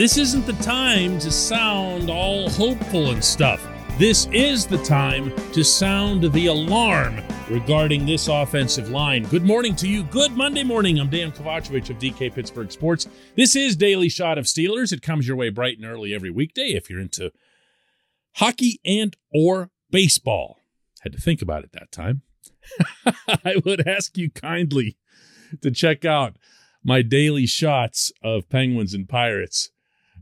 This isn't the time to sound all hopeful and stuff. This is the time to sound the alarm regarding this offensive line. Good morning to you. Good Monday morning. I'm Dan Kovacevic of DK Pittsburgh Sports. This is Daily Shot of Steelers. It comes your way bright and early every weekday if you're into hockey and or baseball. Had to think about it that time. I would ask you kindly to check out my daily shots of Penguins and Pirates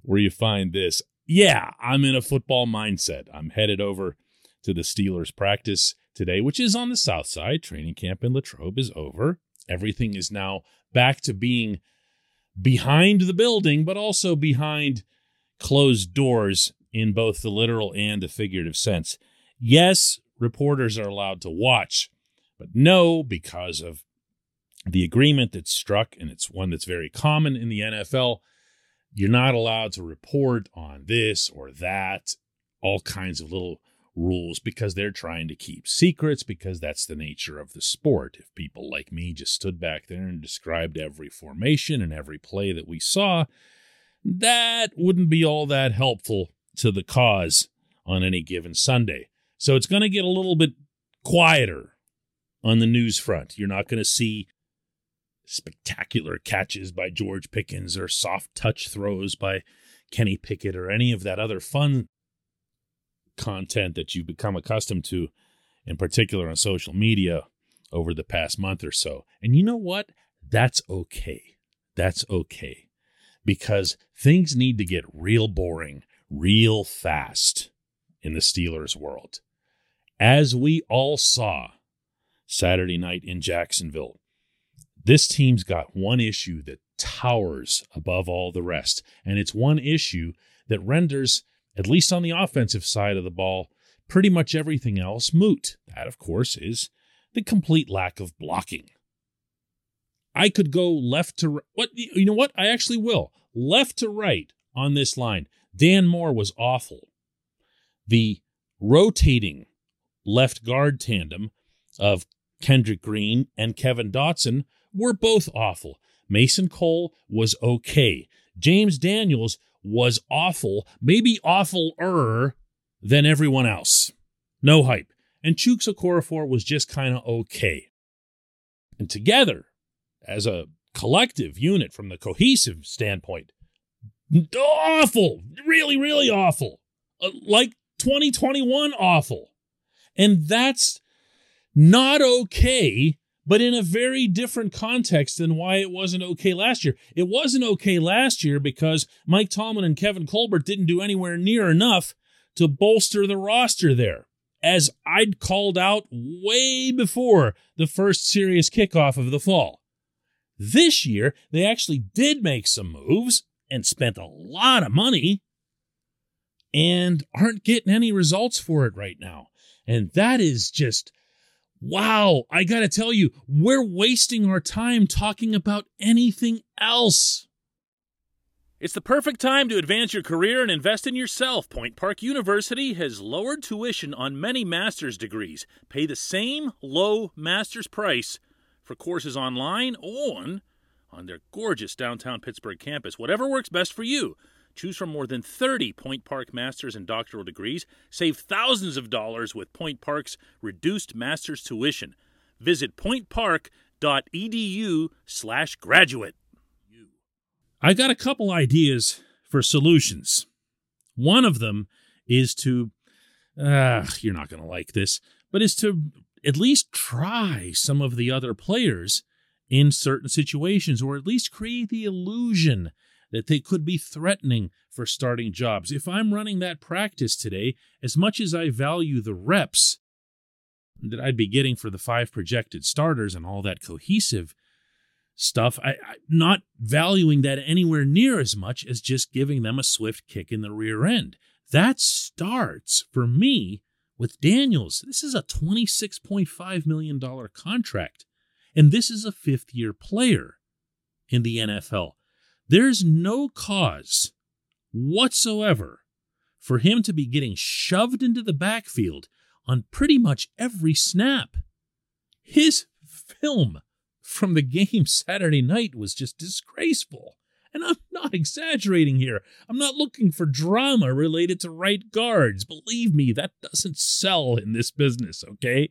where you find this. Yeah, I'm in a football mindset. I'm headed over to the Steelers practice today, which is on the south side. Training camp in Latrobe is over. Everything is now back to being behind the building, but also behind closed doors in both the literal and the figurative sense. Yes, reporters are allowed to watch, but no, because of the agreement that's struck, and it's one that's very common in the NFL, you're not allowed to report on this or that, all kinds of little rules because they're trying to keep secrets because that's the nature of the sport. If people like me just stood back there and described every formation and every play that we saw, that wouldn't be all that helpful to the cause on any given Sunday. So it's going to get a little bit quieter on the news front. You're not going to see spectacular catches by George Pickens or soft touch throws by Kenny Pickett or any of that other fun content that you've become accustomed to, in particular on social media over the past month or so. And you know what? That's okay. That's okay. Because things need to get real boring real fast in the Steelers world. As we all saw Saturday night in Jacksonville, this team's got one issue that towers above all the rest, and it's one issue that renders, at least on the offensive side of the ball, pretty much everything else moot. That, of course, is the complete lack of blocking. I could go left to right. What you know what? I actually will. Left to right on this line. Dan Moore was awful. The rotating left guard tandem of Kendrick Green and Kevin Dotson were both awful. Mason Cole was okay. James Daniels was awful, maybe awful-er than everyone else. No hype. And Chuks Okorafor was just kind of okay. And together, as a collective unit from the cohesive standpoint, awful, really, really awful. Uh, like 2021 awful. And that's not okay but in a very different context than why it wasn't okay last year. It wasn't okay last year because Mike Tomlin and Kevin Colbert didn't do anywhere near enough to bolster the roster there, as I'd called out way before the first serious kickoff of the fall. This year, they actually did make some moves and spent a lot of money and aren't getting any results for it right now. And that is just Wow, I gotta tell you, we're wasting our time talking about anything else. It's the perfect time to advance your career and invest in yourself. Point Park University has lowered tuition on many master's degrees. Pay the same low master's price for courses online or on their gorgeous downtown Pittsburgh campus. Whatever works best for you. Choose from more than 30 Point Park master's and doctoral degrees. Save thousands of dollars with Point Park's reduced master's tuition. Visit pointpark.edu/graduate. I got a couple ideas for solutions. One of them is to uh, you're not going to like this, but is to at least try some of the other players in certain situations or at least create the illusion that they could be threatening for starting jobs. If I'm running that practice today, as much as I value the reps that I'd be getting for the five projected starters and all that cohesive stuff, I, am not valuing that anywhere near as much as just giving them a swift kick in the rear end. That starts for me with Daniels. This is a $26.5 million contract, and this is a fifth year player in the NFL. There's no cause whatsoever for him to be getting shoved into the backfield on pretty much every snap. His film from the game Saturday night was just disgraceful. And I'm not exaggerating here. I'm not looking for drama related to right guards. Believe me, that doesn't sell in this business, okay?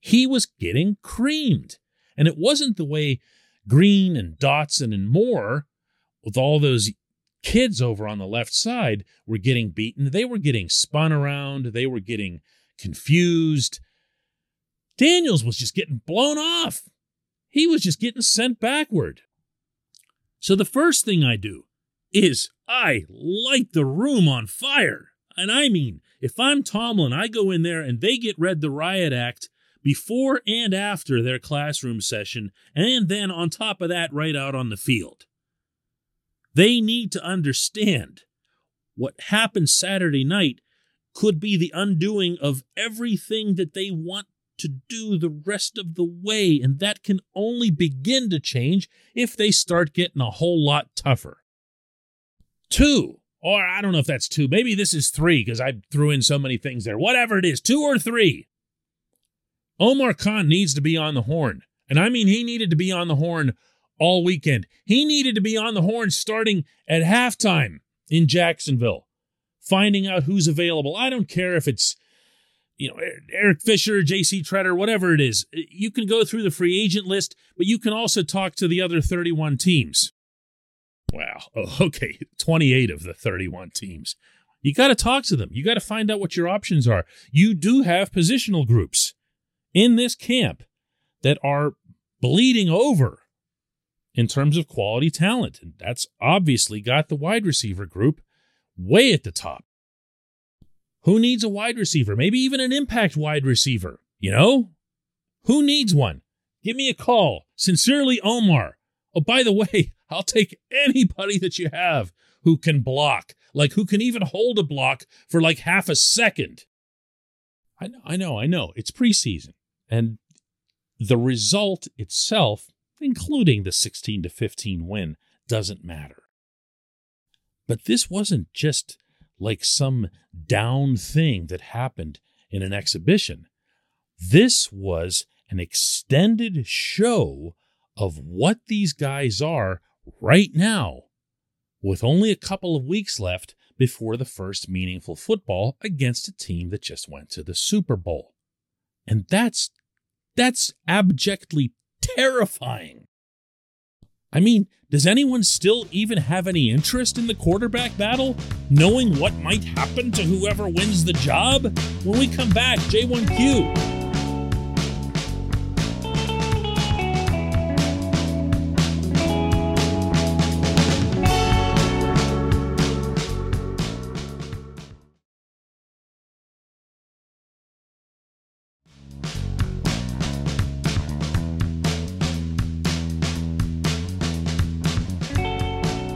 He was getting creamed. And it wasn't the way Green and Dotson and Moore, with all those kids over on the left side, were getting beaten. They were getting spun around, they were getting confused. Daniels was just getting blown off. He was just getting sent backward. So the first thing I do is I light the room on fire. And I mean, if I'm Tomlin, I go in there and they get read the riot act before and after their classroom session, and then on top of that, right out on the field. They need to understand what happened Saturday night could be the undoing of everything that they want to do the rest of the way. And that can only begin to change if they start getting a whole lot tougher. Two, or I don't know if that's two, maybe this is three because I threw in so many things there. Whatever it is, two or three. Omar Khan needs to be on the horn. And I mean, he needed to be on the horn all weekend. He needed to be on the horn starting at halftime in Jacksonville, finding out who's available. I don't care if it's you know, er-, Eric Fisher, JC Tretter, whatever it is. Uh, you can go through the free agent list, but you can also talk to the other 31 teams. Wow. Oh, okay. 28 of the 31 teams. You got to talk to them. You got to find out what your options are. You do have positional groups in this camp that are bleeding over in terms of quality talent. And that's obviously got the wide receiver group way at the top. Who needs a wide receiver? Maybe even an impact wide receiver, you know? Who needs one? Give me a call. Sincerely, Omar. Oh, by the way, I'll take anybody that you have who can block, like who can even hold a block for like half a second. I know, I know, I know. It's preseason. And the result itself, including the 16 to 15 win, doesn't matter. But this wasn't just like some down thing that happened in an exhibition. This was an extended show of what these guys are right now, with only a couple of weeks left before the first meaningful football against a team that just went to the Super Bowl. And that's that's abjectly terrifying. I mean, does anyone still even have any interest in the quarterback battle, knowing what might happen to whoever wins the job? When we come back, J1Q.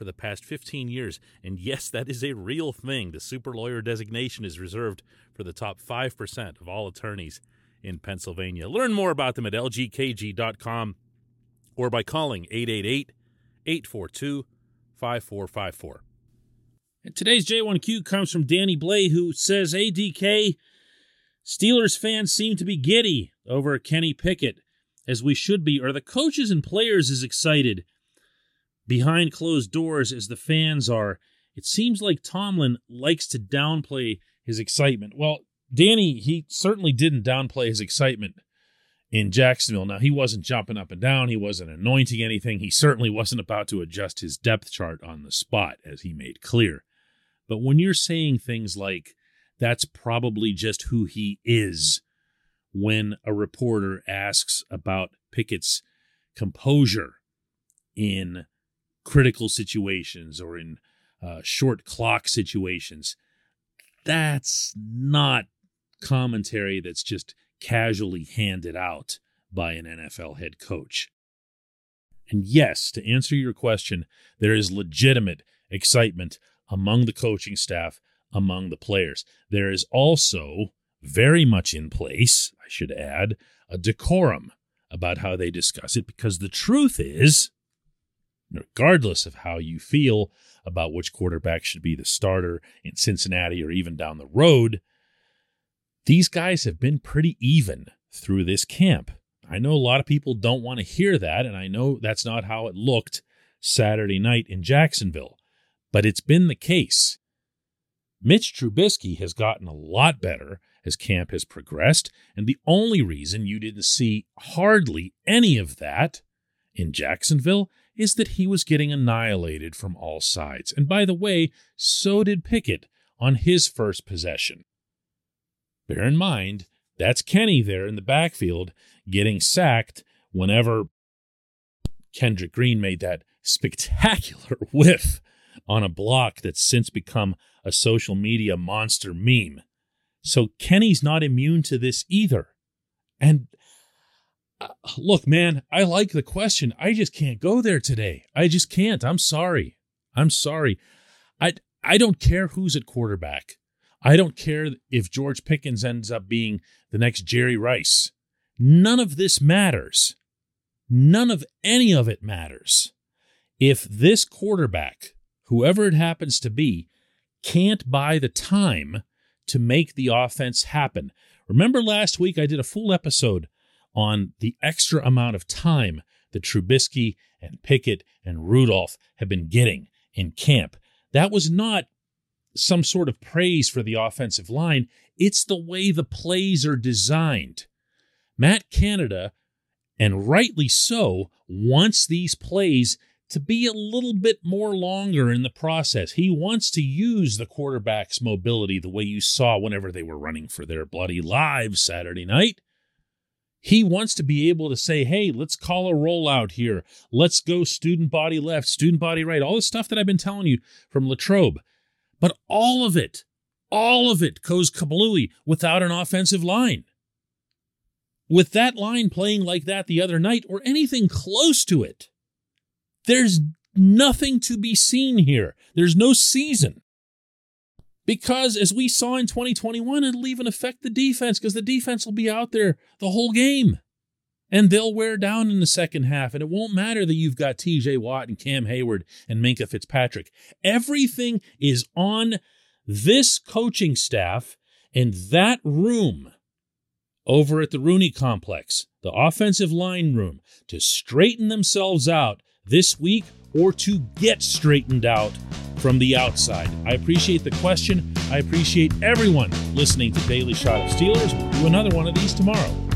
for the past 15 years. And yes, that is a real thing. The super lawyer designation is reserved for the top 5% of all attorneys in Pennsylvania. Learn more about them at lgkg.com or by calling 888 842 5454. And Today's J1Q comes from Danny Blay, who says ADK Steelers fans seem to be giddy over Kenny Pickett, as we should be. Are the coaches and players as excited behind closed doors as the fans are? It seems like Tomlin likes to downplay his excitement. Well, Danny, he certainly didn't downplay his excitement in Jacksonville. Now, he wasn't jumping up and down, he wasn't anointing anything. He certainly wasn't about to adjust his depth chart on the spot, as he made clear. But when you're saying things like, that's probably just who he is, when a reporter asks about Pickett's composure in critical situations or in uh, short clock situations, that's not commentary that's just casually handed out by an NFL head coach. And yes, to answer your question, there is legitimate excitement among the coaching staff, among the players. There is also very much in place, I should add, a decorum about how they discuss it, because the truth is, regardless of how you feel about which quarterback should be the starter in Cincinnati or even down the road, these guys have been pretty even through this camp. I know a lot of people don't want to hear that, and I know that's not how it looked Saturday night in Jacksonville, but it's been the case. Mitch Trubisky has gotten a lot better as camp has progressed, and the only reason you didn't see hardly any of that in Jacksonville is that he was getting annihilated from all sides. And by the way, so did Pickett on his first possession. Bear in mind, that's Kenny there in the backfield getting sacked whenever Kendrick Green made that spectacular whiff on a block that's since become a social media monster meme. So Kenny's not immune to this either. And Uh, look, man, I like the question. I just can't go there today. I just can't. I'm sorry. I'm sorry. I I don't care who's at quarterback. I don't care if George Pickens ends up being the next Jerry Rice. None of this matters. None of any of it matters. If this quarterback, whoever it happens to be, can't buy the time to make the offense happen. Remember last week I did a full episode on the extra amount of time that Trubisky and Pickett and Rudolph have been getting in camp. That was not some sort of praise for the offensive line. It's the way the plays are designed. Matt Canada, and rightly so, wants these plays to be a little bit more longer in the process. He wants to use the quarterback's mobility the way you saw whenever they were running for their bloody lives Saturday night. He wants to be able to say, hey, let's call a rollout here. Let's go student body left, student body right, all the stuff that I've been telling you from Latrobe. But all of it, all of it goes kablooey without an offensive line. With that line playing like that the other night, or anything close to it, there's nothing to be seen here. There's no season. Because as we saw in 2021, it'll even affect the defense because the defense will be out there the whole game. And they'll wear down in the second half. And it won't matter that you've got TJ Watt and Cam Hayward and Minkah Fitzpatrick. Everything is on this coaching staff and that room over at the Rooney Complex, the offensive line room, to straighten themselves out this week or to get straightened out from the outside? I appreciate the question. I appreciate everyone listening to Daily Shot of Steelers. We'll do another one of these tomorrow.